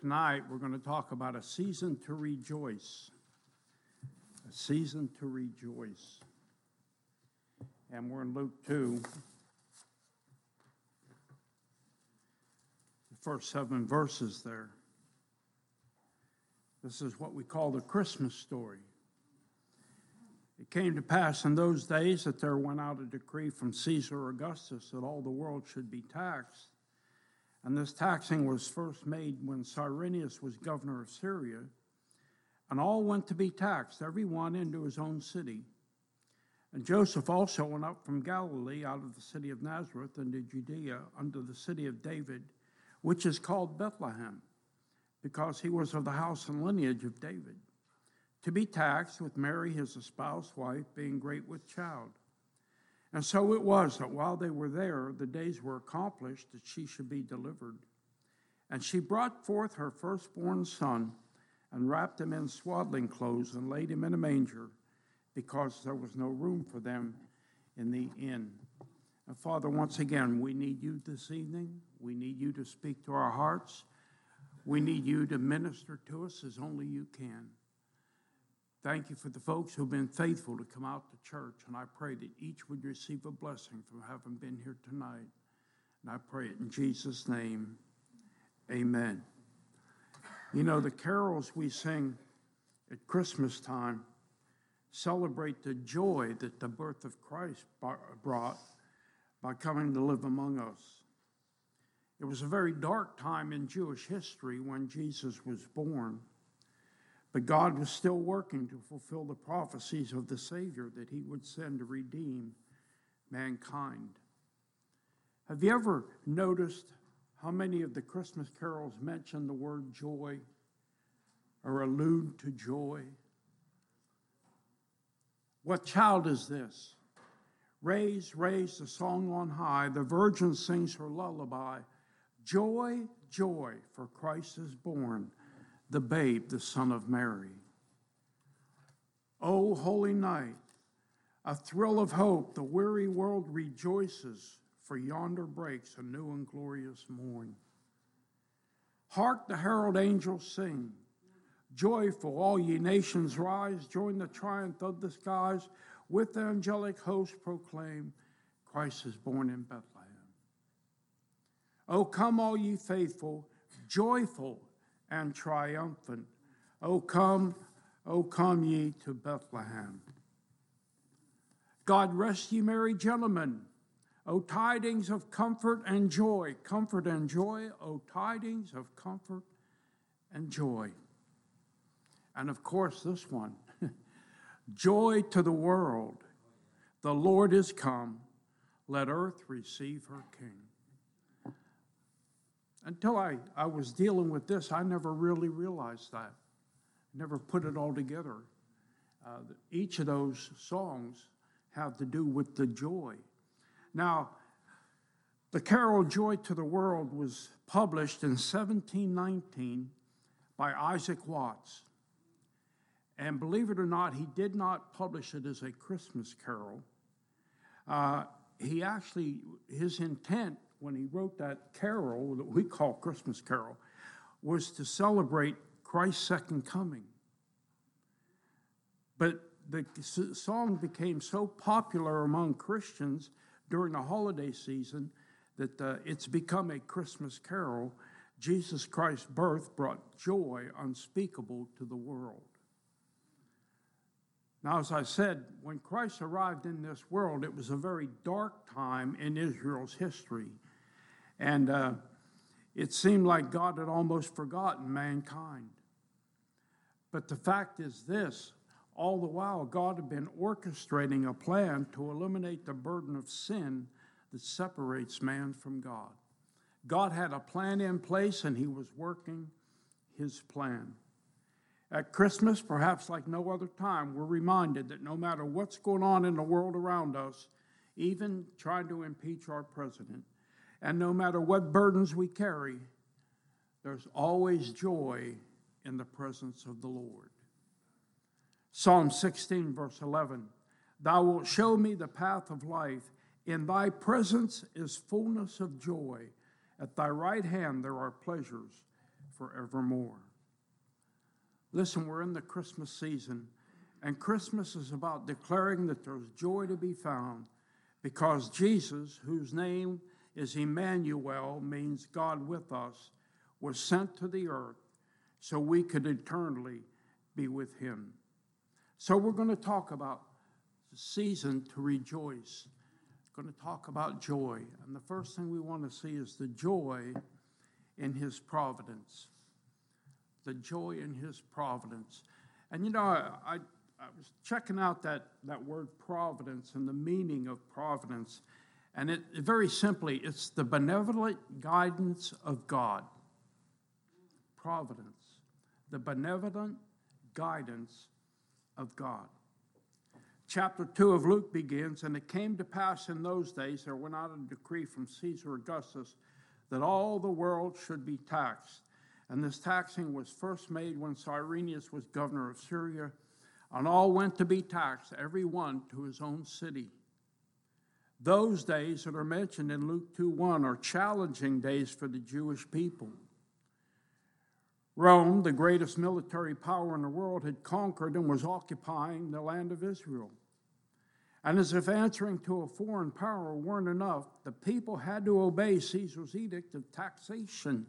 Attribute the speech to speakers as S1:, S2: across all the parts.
S1: Tonight, we're going to talk about a season to rejoice. A season to rejoice. And we're in Luke 2. The first seven verses there. This is what we call the Christmas story. It came to pass in those days that there went out a decree from Caesar Augustus that all the world should be taxed. And this taxing was first made when Cyrenius was governor of Syria. And all went to be taxed, every one into his own city. And Joseph also went up from Galilee out of the city of Nazareth into Judea unto the city of David, which is called Bethlehem, because he was of the house and lineage of David, to be taxed with Mary his espoused wife, being great with child. And so it was that while they were there, the days were accomplished that she should be delivered. And she brought forth her firstborn son and wrapped him in swaddling clothes and laid him in a manger because there was no room for them in the inn. And Father, once again, we need you this evening. We need you to speak to our hearts. We need you to minister to us as only you can. Thank you for the folks who've been faithful to come out to church, and I pray that each would receive a blessing from having been here tonight. And I pray it in Jesus' name. Amen. You know, the carols we sing at Christmas time celebrate the joy that the birth of Christ brought by coming to live among us. It was a very dark time in Jewish history when Jesus was born. But God was still working to fulfill the prophecies of the Savior that he would send to redeem mankind. Have you ever noticed how many of the Christmas carols mention the word joy or allude to joy? What child is this? Raise, raise the song on high. The virgin sings her lullaby. Joy, joy, for Christ is born the babe, the Son of Mary. O holy night, a thrill of hope, the weary world rejoices, for yonder breaks a new and glorious morn. Hark the herald angels sing. Joyful, all ye nations rise, join the triumph of the skies, with the angelic host proclaim, Christ is born in Bethlehem. O come, all ye faithful, joyful and triumphant. O come, O come ye to Bethlehem. God rest ye merry gentlemen. O tidings of comfort and joy, comfort and joy, O tidings of comfort and joy. And of course, this one joy to the world. The Lord is come. Let earth receive her King until I, I was dealing with this, I never really realized that. Never put it all together. Uh, each of those songs have to do with the joy. Now, the carol Joy to the World was published in 1719 by Isaac Watts. And believe it or not, he did not publish it as a Christmas carol. Uh, he actually, his intent when he wrote that carol that we call Christmas Carol was to celebrate Christ's second coming. But the song became so popular among Christians during the holiday season that uh, it's become a Christmas carol. Jesus Christ's birth brought joy unspeakable to the world. Now, as I said, when Christ arrived in this world, it was a very dark time in Israel's history. And uh, it seemed like God had almost forgotten mankind. But the fact is this all the while, God had been orchestrating a plan to eliminate the burden of sin that separates man from God. God had a plan in place and he was working his plan. At Christmas, perhaps like no other time, we're reminded that no matter what's going on in the world around us, even trying to impeach our president, and no matter what burdens we carry, there's always joy in the presence of the Lord. Psalm 16, verse 11 Thou wilt show me the path of life. In thy presence is fullness of joy. At thy right hand there are pleasures forevermore. Listen, we're in the Christmas season, and Christmas is about declaring that there's joy to be found because Jesus, whose name is Emmanuel, means God with us, was sent to the earth so we could eternally be with him. So we're going to talk about the season to rejoice. We're going to talk about joy. And the first thing we want to see is the joy in his providence. The joy in his providence. And you know, I, I, was checking out that, that word providence and the meaning of providence. And it, very simply, it's the benevolent guidance of God. Providence. The benevolent guidance of God. Chapter 2 of Luke begins, and it came to pass in those days there went out a decree from Caesar Augustus that all the world should be taxed. And this taxing was first made when Cyrenius was governor of Syria, and all went to be taxed, every one to his own city. Those days that are mentioned in Luke 2 1 are challenging days for the Jewish people. Rome, the greatest military power in the world, had conquered and was occupying the land of Israel. And as if answering to a foreign power weren't enough, the people had to obey Caesar's edict of taxation.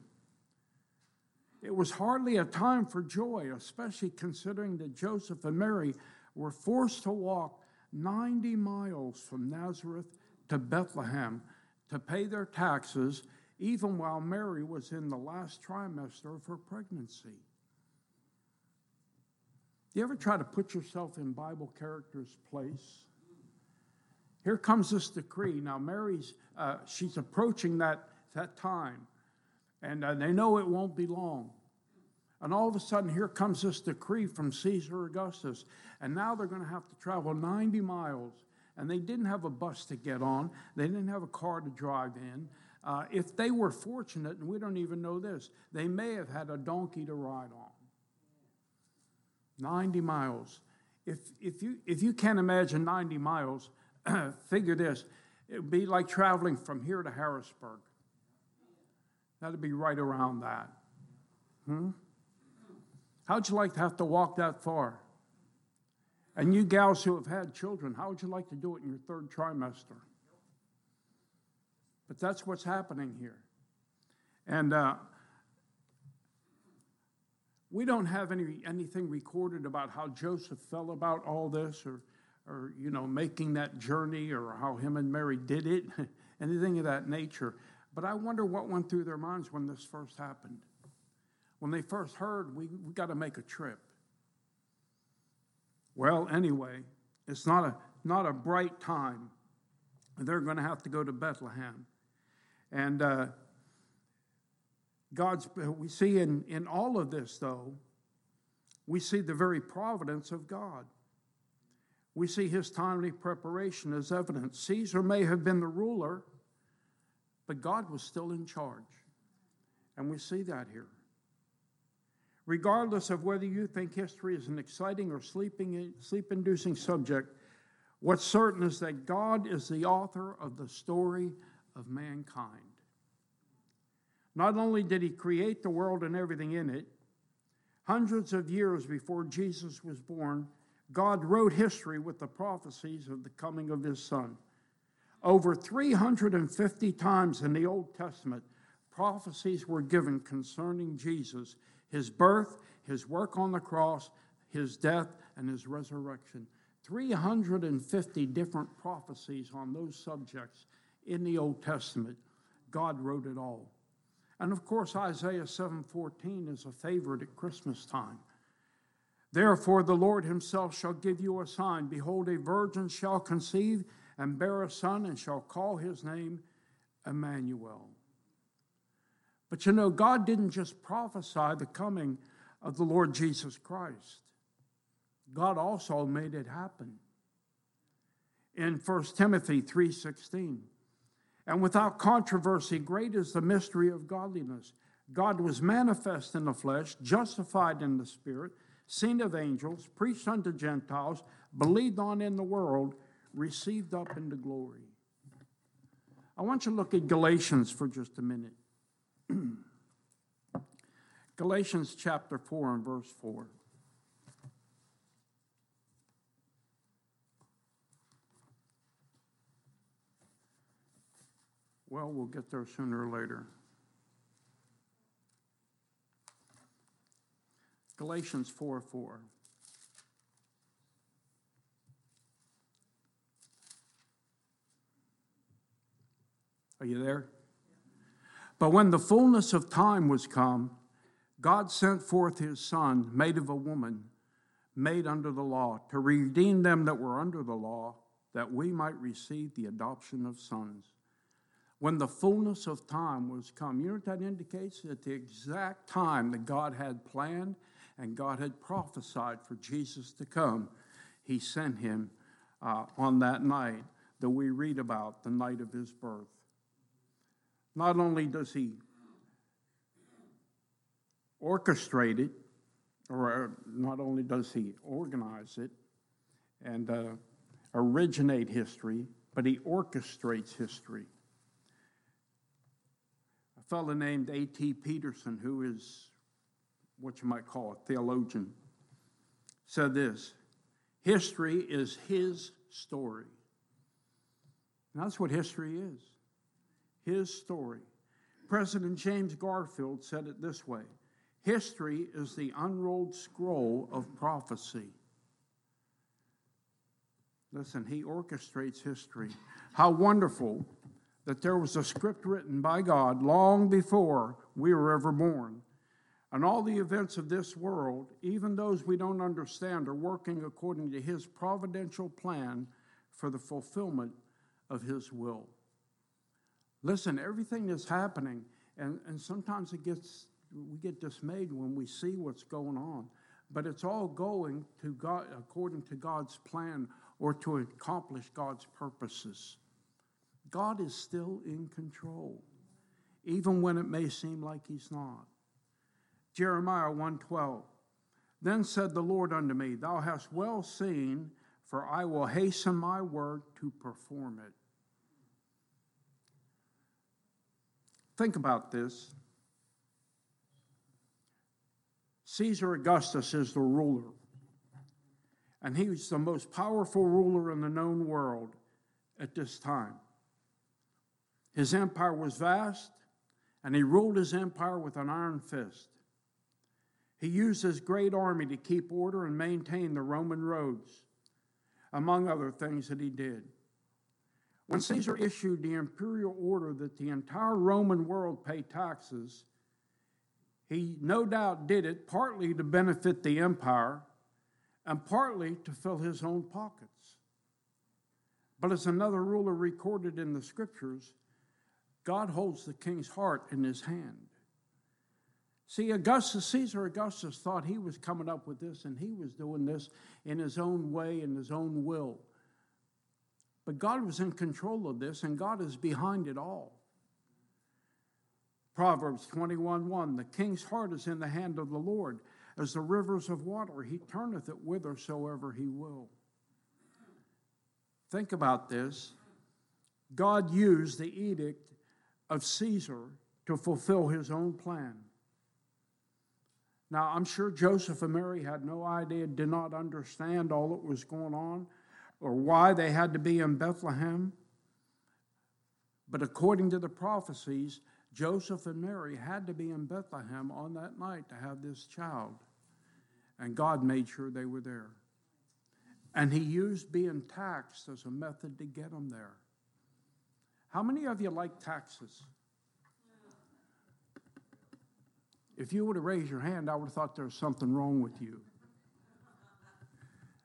S1: It was hardly a time for joy, especially considering that Joseph and Mary were forced to walk 90 miles from Nazareth to Bethlehem to pay their taxes, even while Mary was in the last trimester of her pregnancy. Do you ever try to put yourself in Bible characters' place? Here comes this decree. Now, Mary's, uh, she's approaching that, that time, and uh, they know it won't be long. And all of a sudden, here comes this decree from Caesar Augustus. And now they're going to have to travel 90 miles. And they didn't have a bus to get on, they didn't have a car to drive in. Uh, if they were fortunate, and we don't even know this, they may have had a donkey to ride on. 90 miles. If, if, you, if you can't imagine 90 miles, figure this it would be like traveling from here to Harrisburg. That'd be right around that. Hmm? How'd you like to have to walk that far? And you gals who have had children, how would you like to do it in your third trimester? But that's what's happening here. And uh, we don't have any, anything recorded about how Joseph felt about all this or, or, you know, making that journey or how him and Mary did it, anything of that nature. But I wonder what went through their minds when this first happened. When they first heard, we, we got to make a trip. Well, anyway, it's not a, not a bright time. They're going to have to go to Bethlehem. And uh, God's, we see in, in all of this, though, we see the very providence of God. We see his timely preparation as evidence. Caesar may have been the ruler, but God was still in charge. And we see that here. Regardless of whether you think history is an exciting or sleeping, sleep inducing subject, what's certain is that God is the author of the story of mankind. Not only did he create the world and everything in it, hundreds of years before Jesus was born, God wrote history with the prophecies of the coming of his son. Over 350 times in the Old Testament, prophecies were given concerning Jesus, his birth, his work on the cross, his death, and his resurrection. 350 different prophecies on those subjects in the Old Testament. God wrote it all. And of course, Isaiah 7:14 is a favorite at Christmas time. Therefore, the Lord himself shall give you a sign. Behold, a virgin shall conceive and bear a son, and shall call his name Emmanuel. But you know, God didn't just prophesy the coming of the Lord Jesus Christ, God also made it happen. In 1 Timothy 3:16, and without controversy, great is the mystery of godliness. God was manifest in the flesh, justified in the spirit seen of angels, preached unto Gentiles, believed on in the world, received up into glory. I want you to look at Galatians for just a minute. Galatians chapter 4 and verse 4. Well, we'll get there sooner or later. Galatians 4 4. Are you there? But when the fullness of time was come, God sent forth his Son, made of a woman, made under the law, to redeem them that were under the law, that we might receive the adoption of sons. When the fullness of time was come, you know what that indicates? At the exact time that God had planned and God had prophesied for Jesus to come, he sent him uh, on that night that we read about, the night of his birth. Not only does he orchestrate it, or not only does he organize it and uh, originate history, but he orchestrates history. A fellow named A.T. Pierson, who is what you might call a theologian, said this History is his story. And that's what history is his story. President James Garfield said it this way History is the unrolled scroll of prophecy. Listen, he orchestrates history. How wonderful that there was a script written by God long before we were ever born. And all the events of this world, even those we don't understand, are working according to his providential plan for the fulfillment of his will. Listen, everything that's happening, and, and sometimes it gets we get dismayed when we see what's going on. But it's all going to God according to God's plan or to accomplish God's purposes. God is still in control, even when it may seem like he's not. Jeremiah 1:12. Then said the Lord unto me, Thou hast well seen, for I will hasten my word to perform it. Think about this. Caesar Augustus is the ruler, and he was the most powerful ruler in the known world at this time. His empire was vast, and he ruled his empire with an iron fist. He used his great army to keep order and maintain the Roman roads, among other things that he did. When Caesar issued the imperial order that the entire Roman world pay taxes, he no doubt did it partly to benefit the empire and partly to fill his own pockets. But as another ruler recorded in the scriptures, God holds the king's heart in his hand. See, Augustus, Caesar Augustus thought he was coming up with this and he was doing this in his own way, in his own will. But God was in control of this, and God is behind it all. Proverbs 21 1 The king's heart is in the hand of the Lord. As the rivers of water, he turneth it whithersoever he will. Think about this. God used the edict of Caesar to fulfill his own plan. Now, I'm sure Joseph and Mary had no idea, did not understand all that was going on or why they had to be in Bethlehem. But according to the prophecies, Joseph and Mary had to be in Bethlehem on that night to have this child. And God made sure they were there. And He used being taxed as a method to get them there. How many of you like taxes? If you would have raised your hand, I would have thought there was something wrong with you.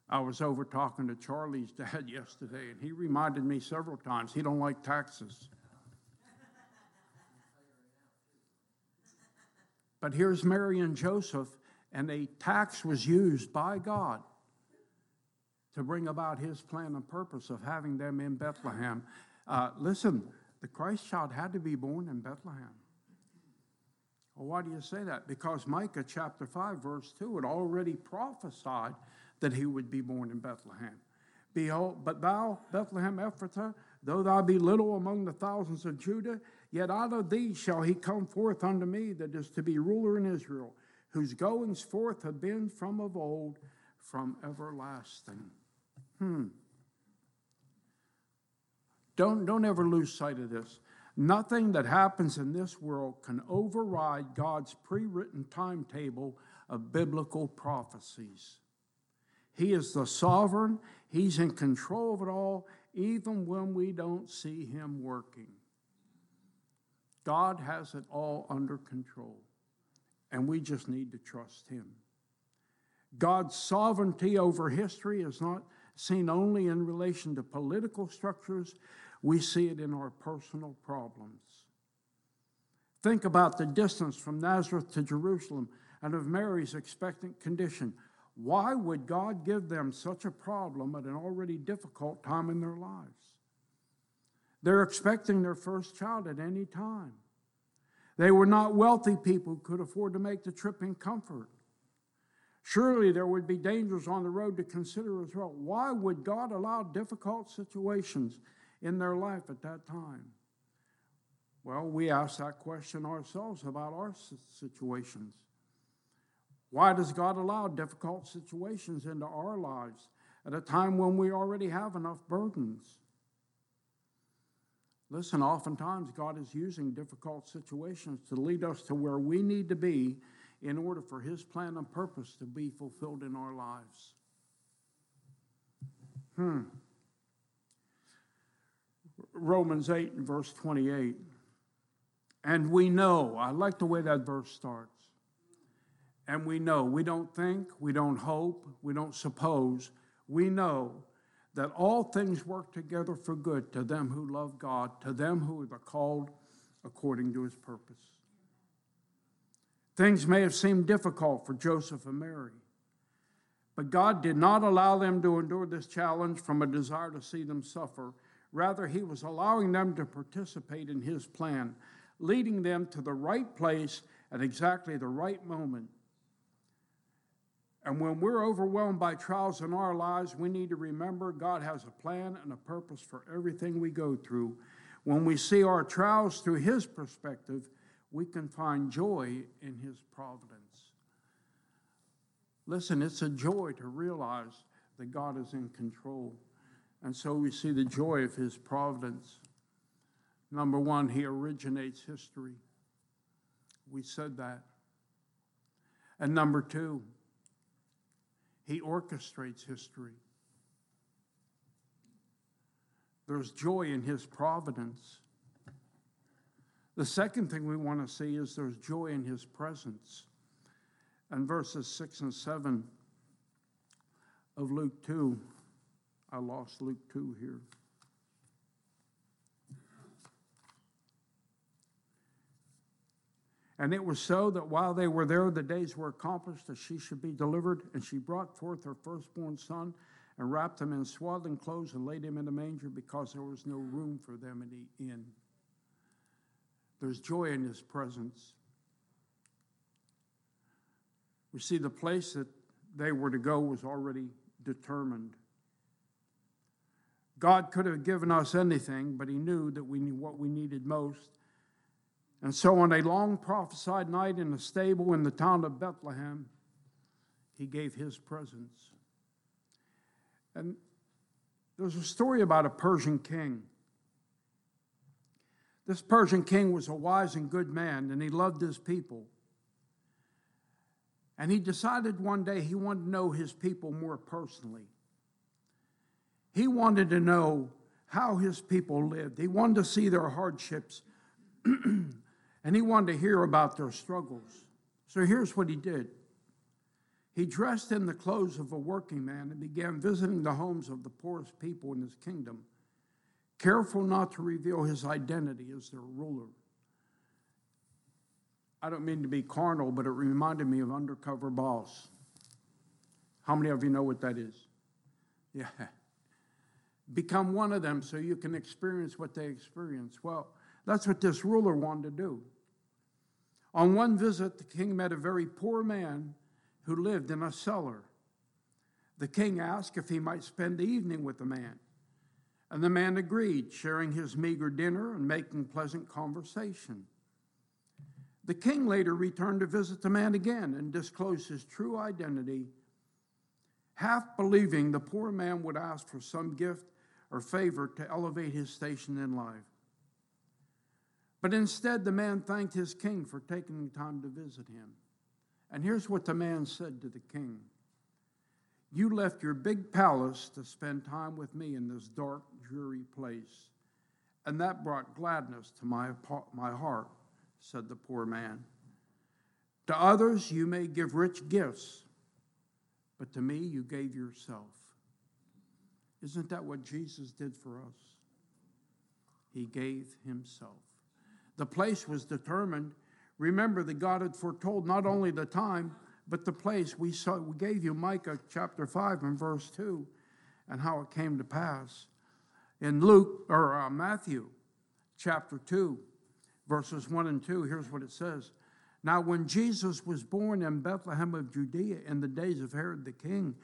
S1: I was over talking to Charlie's dad yesterday, and he reminded me several times he don't like taxes. But here's Mary and Joseph, and a tax was used by God to bring about his plan and purpose of having them in Bethlehem. Uh, listen, the Christ child had to be born in Bethlehem. Well, why do you say that? Because Micah chapter 5, verse 2 had already prophesied that he would be born in Bethlehem. Behold, but thou, Bethlehem Ephrathah, though thou be little among the thousands of Judah, yet out of thee shall he come forth unto me that is to be ruler in Israel. whose goings forth have been from of old, from everlasting. Hmm. Don't, don't ever lose sight of this. Nothing that happens in this world can override God's pre written timetable of biblical prophecies. He is the sovereign, He's in control of it all, even when we don't see Him working. God has it all under control, and we just need to trust Him. God's sovereignty over history is not seen only in relation to political structures, we see it in our personal problems. Think about the distance from Nazareth to Jerusalem and of Mary's expectant condition. Why would God give them such a problem at an already difficult time in their lives? They're expecting their first child at any time. They were not wealthy people who could afford to make the trip in comfort. Surely there would be dangers on the road to consider as well. Why would God allow difficult situations in their life at that time? Well, we ask that question ourselves about our situations. Why does God allow difficult situations into our lives at a time when we already have enough burdens? Listen, oftentimes God is using difficult situations to lead us to where we need to be in order for His plan and purpose to be fulfilled in our lives. Hmm. Romans 8 and verse 28. And we know, I like the way that verse starts. And we know, we don't think, we don't hope, we don't suppose, we know that all things work together for good to them who love God, to them who are called according to his purpose. Things may have seemed difficult for Joseph and Mary, but God did not allow them to endure this challenge from a desire to see them suffer. Rather, he was allowing them to participate in his plan, leading them to the right place at exactly the right moment and when we're overwhelmed by trials in our lives, we need to remember God has a plan and a purpose for everything we go through. When we see our trials through His perspective, we can find joy in His providence. Listen, it's a joy to realize that God is in control. And so we see the joy of His providence. Number one, He originates history. We said that. And number two, he orchestrates history. There's joy in His providence. The second thing we want to see is there's joy in His presence. And verses 6 and 7 of Luke 2, I lost Luke 2 here. And it was so that while they were there, the days were accomplished that she should be delivered. And she brought forth her firstborn son and wrapped him in swaddling clothes and laid him in a manger because there was no room for them in the inn. There's joy in his presence. We see the place that they were to go was already determined. God could have given us anything, but he knew that we knew what we needed most and so, on a long prophesied night in a stable in the town of Bethlehem, he gave his presence. And there's a story about a Persian king. This Persian king was a wise and good man, and he loved his people. And he decided one day he wanted to know his people more personally. He wanted to know how his people lived, he wanted to see their hardships. and he wanted to hear about their struggles. So here's what he did he dressed in the clothes of a working man and began visiting the homes of the poorest people in his kingdom, careful not to reveal his identity as their ruler. I don't mean to be carnal, but it reminded me of Undercover Boss. How many of you know what that is? Yeah. Become one of them so you can experience what they experience. Well, that's what this ruler wanted to do. On one visit, the king met a very poor man who lived in a cellar. The king asked if he might spend the evening with the man, and the man agreed, sharing his meager dinner and making pleasant conversation. The king later returned to visit the man again and disclosed his true identity, half believing the poor man would ask for some gift or favor to elevate his station in life. But instead, the man thanked his king for taking the time to visit him. And here's what the man said to the king You left your big palace to spend time with me in this dark, dreary place, and that brought gladness to my, my heart, said the poor man. To others, you may give rich gifts, but to me, you gave yourself. Isn't that what Jesus did for us? He gave himself. The place was determined. Remember that God had foretold not only the time, but the place. We saw we gave you Micah chapter 5 and verse 2 and how it came to pass. In Luke or uh, Matthew chapter 2 verses 1 and 2, here's what it says. Now when Jesus was born in Bethlehem of Judea in the days of Herod the king,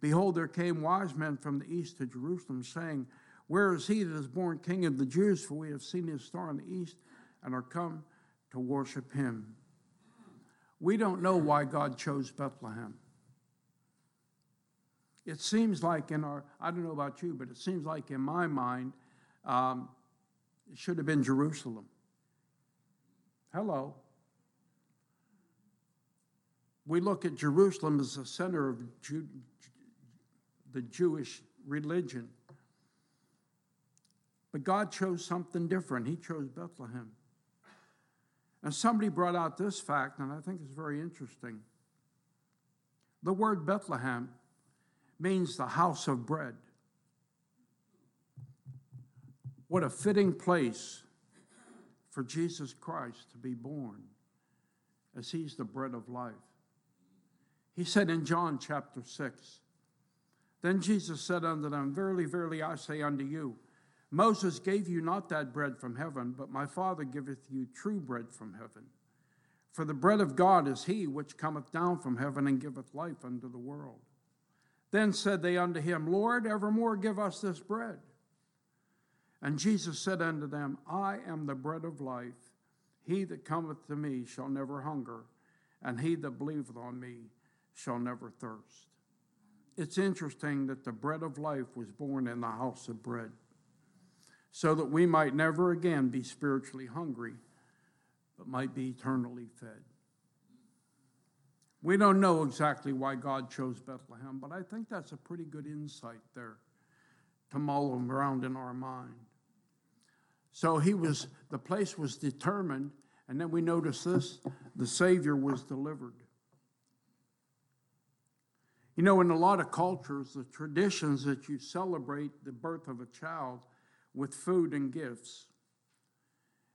S1: behold there came wise men from the east to Jerusalem saying, where is he that is born king of the Jews? For we have seen his star in the east and are come to worship him. We don't know why God chose Bethlehem. It seems like in our, I don't know about you, but it seems like in my mind, um, it should have been Jerusalem. Hello. We look at Jerusalem as the center of the Jewish religion. But God chose something different. He chose Bethlehem. And somebody brought out this fact, and I think it's very interesting. The word Bethlehem means the house of bread. What a fitting place for Jesus Christ to be born, as he's the bread of life. He said in John chapter 6, Then Jesus said unto them, Verily, verily, I say unto you, Moses gave you not that bread from heaven, but my Father giveth you true bread from heaven. For the bread of God is he which cometh down from heaven and giveth life unto the world. Then said they unto him, Lord, evermore give us this bread. And Jesus said unto them, I am the bread of life. He that cometh to me shall never hunger, and he that believeth on me shall never thirst. It's interesting that the bread of life was born in the house of bread so that we might never again be spiritually hungry, but might be eternally fed. We don't know exactly why God chose Bethlehem, but I think that's a pretty good insight there to mull around in our mind. So he was, the place was determined, and then we notice this the Savior was delivered. You know, in a lot of cultures, the traditions that you celebrate the birth of a child with food and gifts.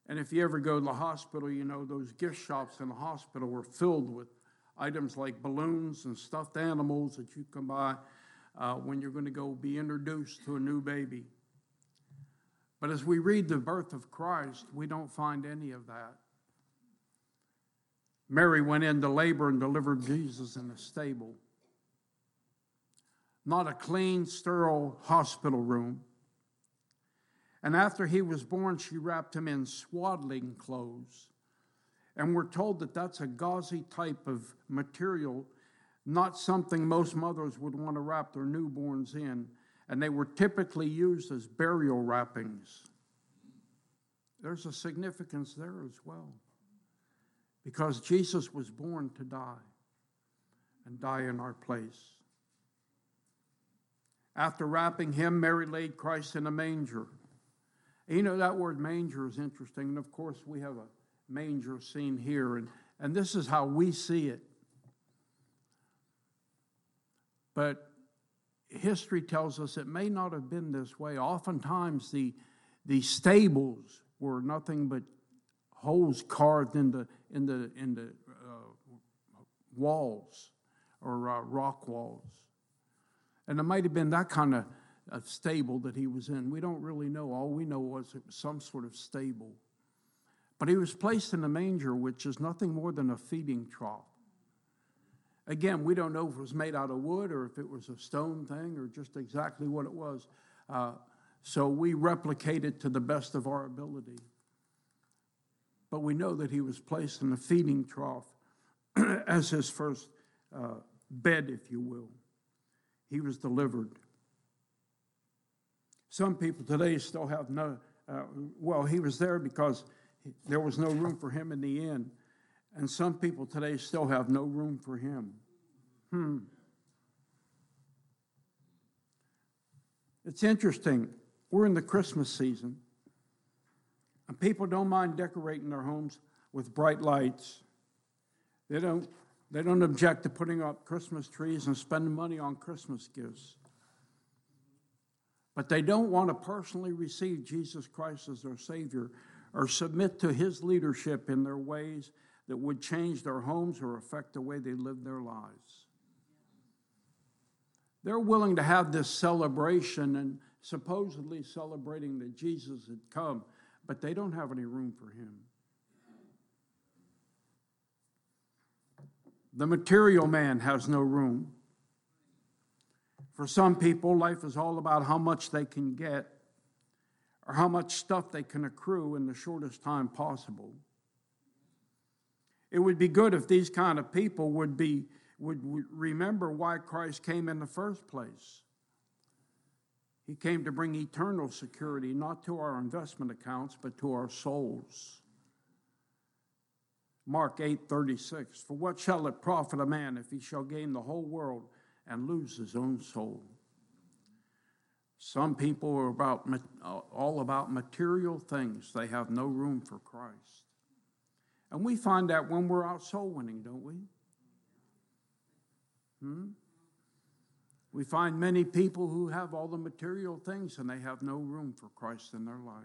S1: And if you ever go to the hospital, you know those gift shops in the hospital were filled with items like balloons and stuffed animals that you can buy uh, when you're going to go be introduced to a new baby. But as we read the birth of Christ, we don't find any of that. Mary went into labor and delivered Jesus in a stable. Not a clean, sterile hospital room. And after he was born, she wrapped him in swaddling clothes. And we're told that that's a gauzy type of material, not something most mothers would want to wrap their newborns in. And they were typically used as burial wrappings. There's a significance there as well. Because Jesus was born to die and die in our place. After wrapping him, Mary laid Christ in a manger. You know, that word manger is interesting. And of course, we have a manger scene here, and, and this is how we see it. But history tells us it may not have been this way. Oftentimes, the, the stables were nothing but holes carved in the, in the, in the uh, walls or uh, rock walls. And it might have been that kind of a stable that he was in. We don't really know. All we know was it was some sort of stable. But he was placed in a manger, which is nothing more than a feeding trough. Again, we don't know if it was made out of wood or if it was a stone thing or just exactly what it was. Uh, so we replicate it to the best of our ability. but we know that he was placed in a feeding trough as his first uh, bed, if you will. He was delivered. Some people today still have no, uh, well, he was there because there was no room for him in the inn. And some people today still have no room for him. Hmm. It's interesting. We're in the Christmas season, and people don't mind decorating their homes with bright lights. They don't, they don't object to putting up Christmas trees and spending money on Christmas gifts. But they don't want to personally receive Jesus Christ as their Savior or submit to His leadership in their ways that would change their homes or affect the way they live their lives. They're willing to have this celebration and supposedly celebrating that Jesus had come, but they don't have any room for Him. The material man has no room. For some people, life is all about how much they can get or how much stuff they can accrue in the shortest time possible. It would be good if these kind of people would be would remember why Christ came in the first place. He came to bring eternal security, not to our investment accounts, but to our souls. Mark 8 36. For what shall it profit a man if he shall gain the whole world and lose his own soul? Some people are about, all about material things. They have no room for Christ. And we find that when we're out soul winning, don't we? Hmm? We find many people who have all the material things and they have no room for Christ in their life.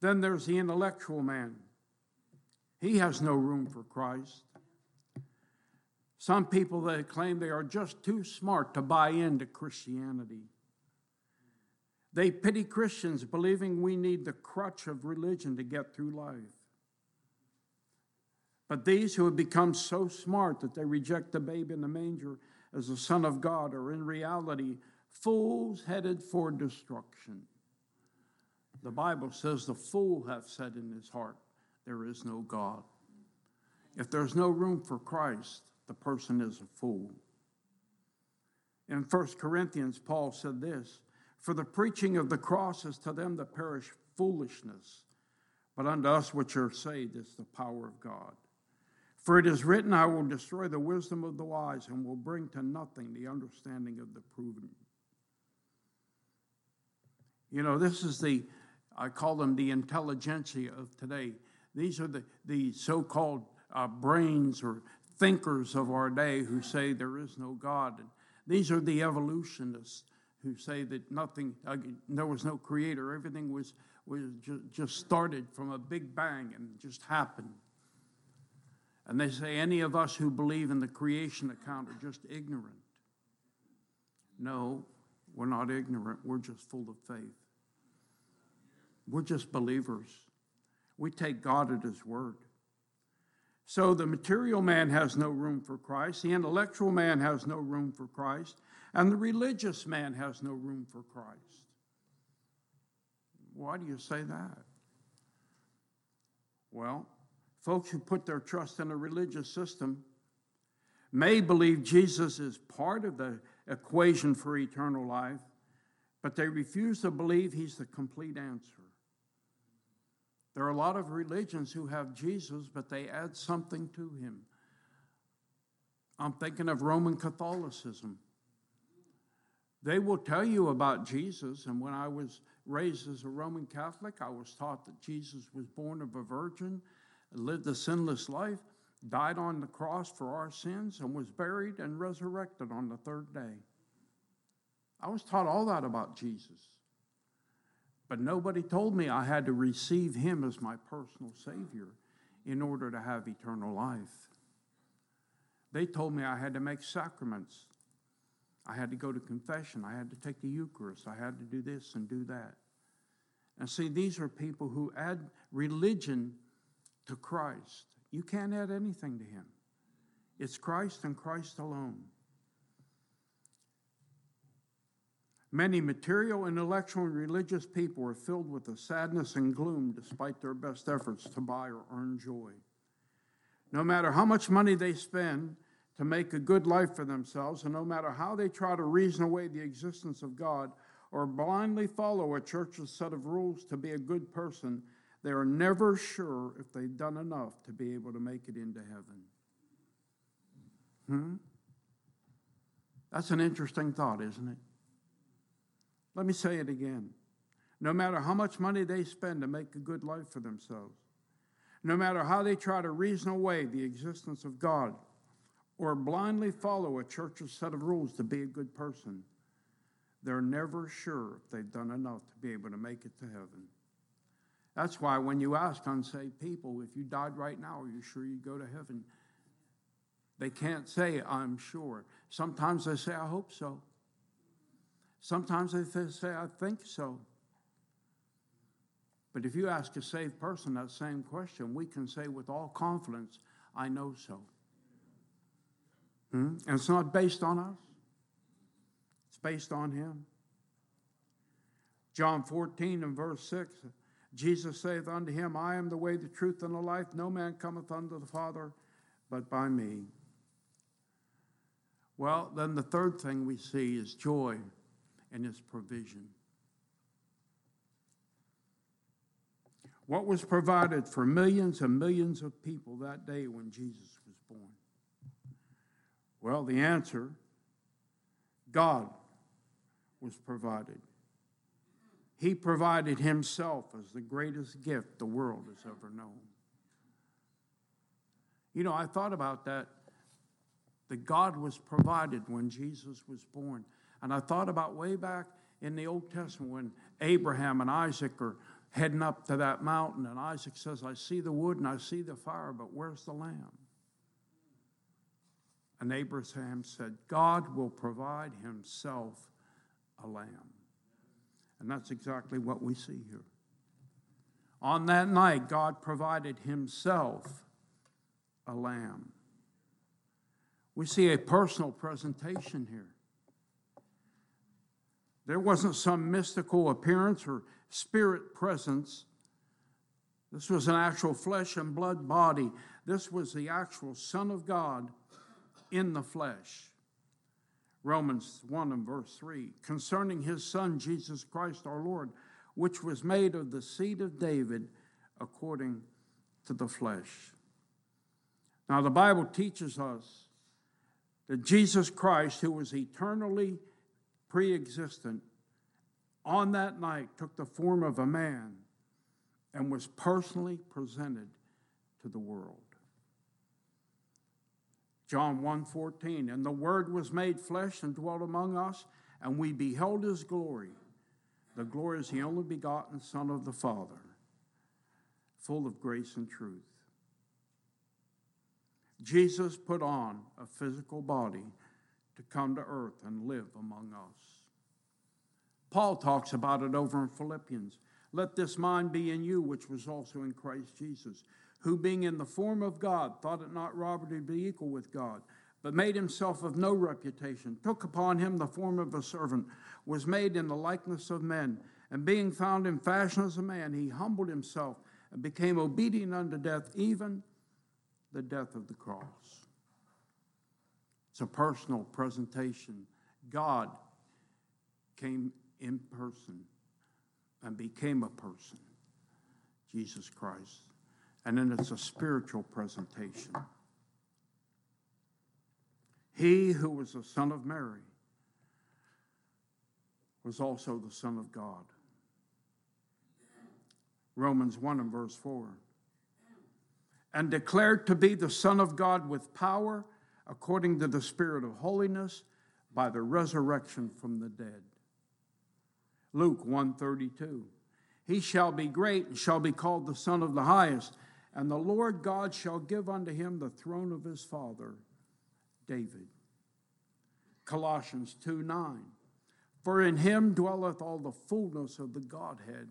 S1: Then there's the intellectual man. He has no room for Christ. Some people that claim they are just too smart to buy into Christianity. They pity Christians, believing we need the crutch of religion to get through life. But these who have become so smart that they reject the babe in the manger as the Son of God are in reality fools headed for destruction. The Bible says, The fool hath said in his heart, there is no God. If there's no room for Christ, the person is a fool. In 1 Corinthians, Paul said this For the preaching of the cross is to them that perish foolishness, but unto us which are saved is the power of God. For it is written, I will destroy the wisdom of the wise and will bring to nothing the understanding of the prudent. You know, this is the, I call them the intelligentsia of today. These are the, the so called uh, brains or thinkers of our day who say there is no God. And these are the evolutionists who say that nothing, there was no creator, everything was, was ju- just started from a big bang and just happened. And they say any of us who believe in the creation account are just ignorant. No, we're not ignorant, we're just full of faith. We're just believers. We take God at His word. So the material man has no room for Christ, the intellectual man has no room for Christ, and the religious man has no room for Christ. Why do you say that? Well, folks who put their trust in a religious system may believe Jesus is part of the equation for eternal life, but they refuse to believe he's the complete answer. There are a lot of religions who have Jesus, but they add something to him. I'm thinking of Roman Catholicism. They will tell you about Jesus, and when I was raised as a Roman Catholic, I was taught that Jesus was born of a virgin, lived a sinless life, died on the cross for our sins, and was buried and resurrected on the third day. I was taught all that about Jesus. But nobody told me I had to receive him as my personal Savior in order to have eternal life. They told me I had to make sacraments. I had to go to confession. I had to take the Eucharist. I had to do this and do that. And see, these are people who add religion to Christ. You can't add anything to him, it's Christ and Christ alone. Many material, intellectual, and religious people are filled with a sadness and gloom despite their best efforts to buy or earn joy. No matter how much money they spend to make a good life for themselves, and no matter how they try to reason away the existence of God or blindly follow a church's set of rules to be a good person, they are never sure if they've done enough to be able to make it into heaven. Hmm? That's an interesting thought, isn't it? Let me say it again. No matter how much money they spend to make a good life for themselves, no matter how they try to reason away the existence of God or blindly follow a church's set of rules to be a good person, they're never sure if they've done enough to be able to make it to heaven. That's why when you ask unsaved people, if you died right now, are you sure you'd go to heaven? They can't say, I'm sure. Sometimes they say, I hope so. Sometimes they say, I think so. But if you ask a saved person that same question, we can say with all confidence, I know so. Hmm? And it's not based on us, it's based on Him. John 14 and verse 6 Jesus saith unto him, I am the way, the truth, and the life. No man cometh unto the Father but by me. Well, then the third thing we see is joy and his provision. What was provided for millions and millions of people that day when Jesus was born? Well, the answer God was provided. He provided himself as the greatest gift the world has ever known. You know, I thought about that. That God was provided when Jesus was born. And I thought about way back in the Old Testament when Abraham and Isaac are heading up to that mountain, and Isaac says, I see the wood and I see the fire, but where's the lamb? And Abraham said, God will provide himself a lamb. And that's exactly what we see here. On that night, God provided Himself a lamb. We see a personal presentation here. There wasn't some mystical appearance or spirit presence. This was an actual flesh and blood body. This was the actual Son of God in the flesh. Romans 1 and verse 3, concerning his Son, Jesus Christ our Lord, which was made of the seed of David according to the flesh. Now, the Bible teaches us that Jesus Christ, who was eternally pre existent, on that night took the form of a man and was personally presented to the world. John 1:14 and the word was made flesh and dwelt among us and we beheld his glory the glory is the only begotten son of the father full of grace and truth Jesus put on a physical body to come to earth and live among us Paul talks about it over in Philippians let this mind be in you which was also in Christ Jesus who being in the form of God thought it not robbery to be equal with God, but made himself of no reputation, took upon him the form of a servant, was made in the likeness of men, and being found in fashion as a man, he humbled himself and became obedient unto death, even the death of the cross. It's a personal presentation. God came in person and became a person, Jesus Christ and then it's a spiritual presentation. He who was the Son of Mary was also the Son of God. Romans 1 and verse 4. And declared to be the Son of God with power according to the Spirit of holiness by the resurrection from the dead. Luke 132. He shall be great and shall be called the Son of the Highest and the Lord God shall give unto him the throne of his father, David. Colossians 2 9. For in him dwelleth all the fullness of the Godhead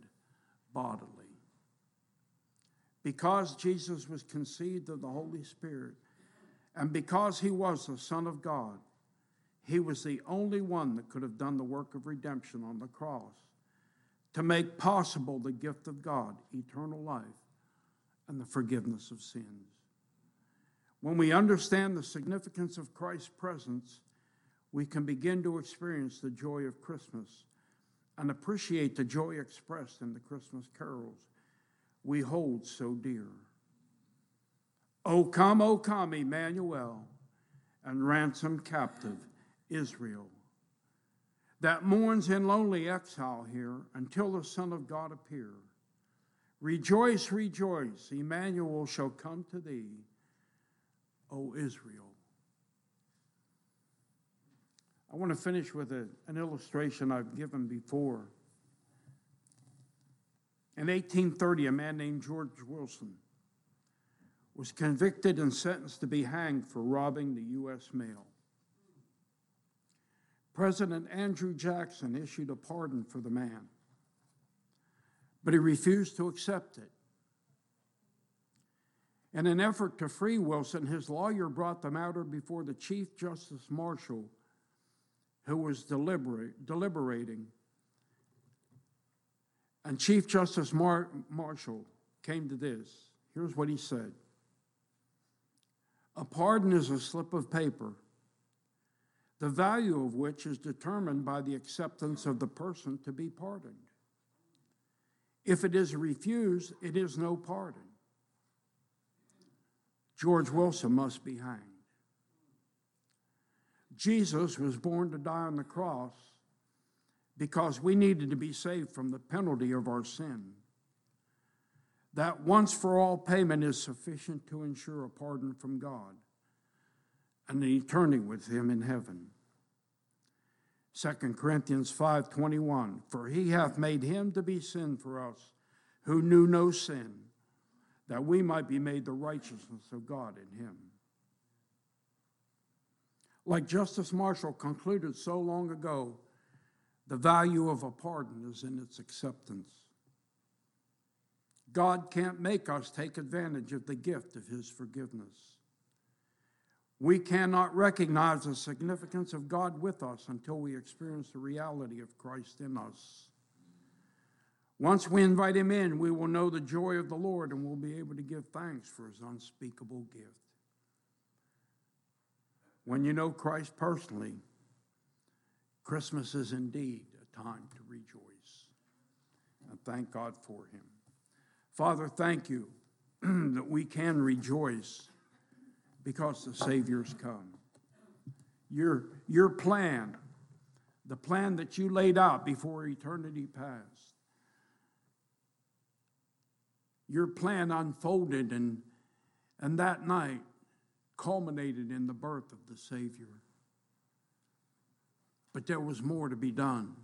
S1: bodily. Because Jesus was conceived of the Holy Spirit, and because he was the Son of God, He was the only one that could have done the work of redemption on the cross to make possible the gift of God, eternal life, and the forgiveness of sins. When we understand the significance of Christ's presence, we can begin to experience the joy of Christmas and appreciate the joy expressed in the Christmas carols we hold so dear. O come, O come, Emmanuel, and ransom captive Israel that mourns in lonely exile here until the Son of God appear. Rejoice, rejoice, Emmanuel shall come to thee, O Israel. I want to finish with a, an illustration I've given before. In 1830, a man named George Wilson was convicted and sentenced to be hanged for robbing the U.S. mail. President Andrew Jackson issued a pardon for the man, but he refused to accept it. In an effort to free Wilson, his lawyer brought the matter before the Chief Justice Marshall, who was deliberating. And Chief Justice Mar- Marshall came to this. Here's what he said A pardon is a slip of paper the value of which is determined by the acceptance of the person to be pardoned. If it is refused, it is no pardon. George Wilson must be hanged. Jesus was born to die on the cross because we needed to be saved from the penalty of our sin. That once for all payment is sufficient to ensure a pardon from God and an eternity with him in heaven. 2 Corinthians 5:21 For he hath made him to be sin for us who knew no sin that we might be made the righteousness of God in him. Like Justice Marshall concluded so long ago, the value of a pardon is in its acceptance. God can't make us take advantage of the gift of his forgiveness. We cannot recognize the significance of God with us until we experience the reality of Christ in us. Once we invite Him in, we will know the joy of the Lord and we'll be able to give thanks for His unspeakable gift. When you know Christ personally, Christmas is indeed a time to rejoice and thank God for Him. Father, thank you that we can rejoice because the Savior's come. Your, your plan, the plan that you laid out before eternity passed, your plan unfolded and, and that night culminated in the birth of the Savior. But there was more to be done.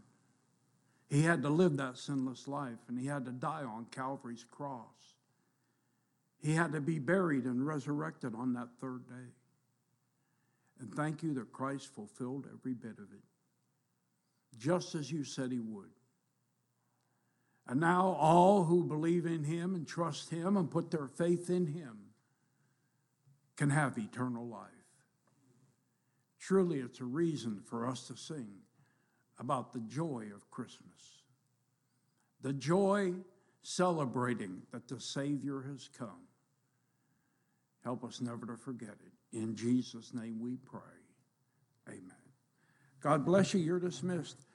S1: He had to live that sinless life and he had to die on Calvary's cross. He had to be buried and resurrected on that third day. And thank you that Christ fulfilled every bit of it, just as you said he would. And now all who believe in him and trust him and put their faith in him can have eternal life. Truly, it's a reason for us to sing about the joy of Christmas. The joy celebrating that the Savior has come. Help us never to forget it. In Jesus' name we pray. Amen. God bless you. You're dismissed.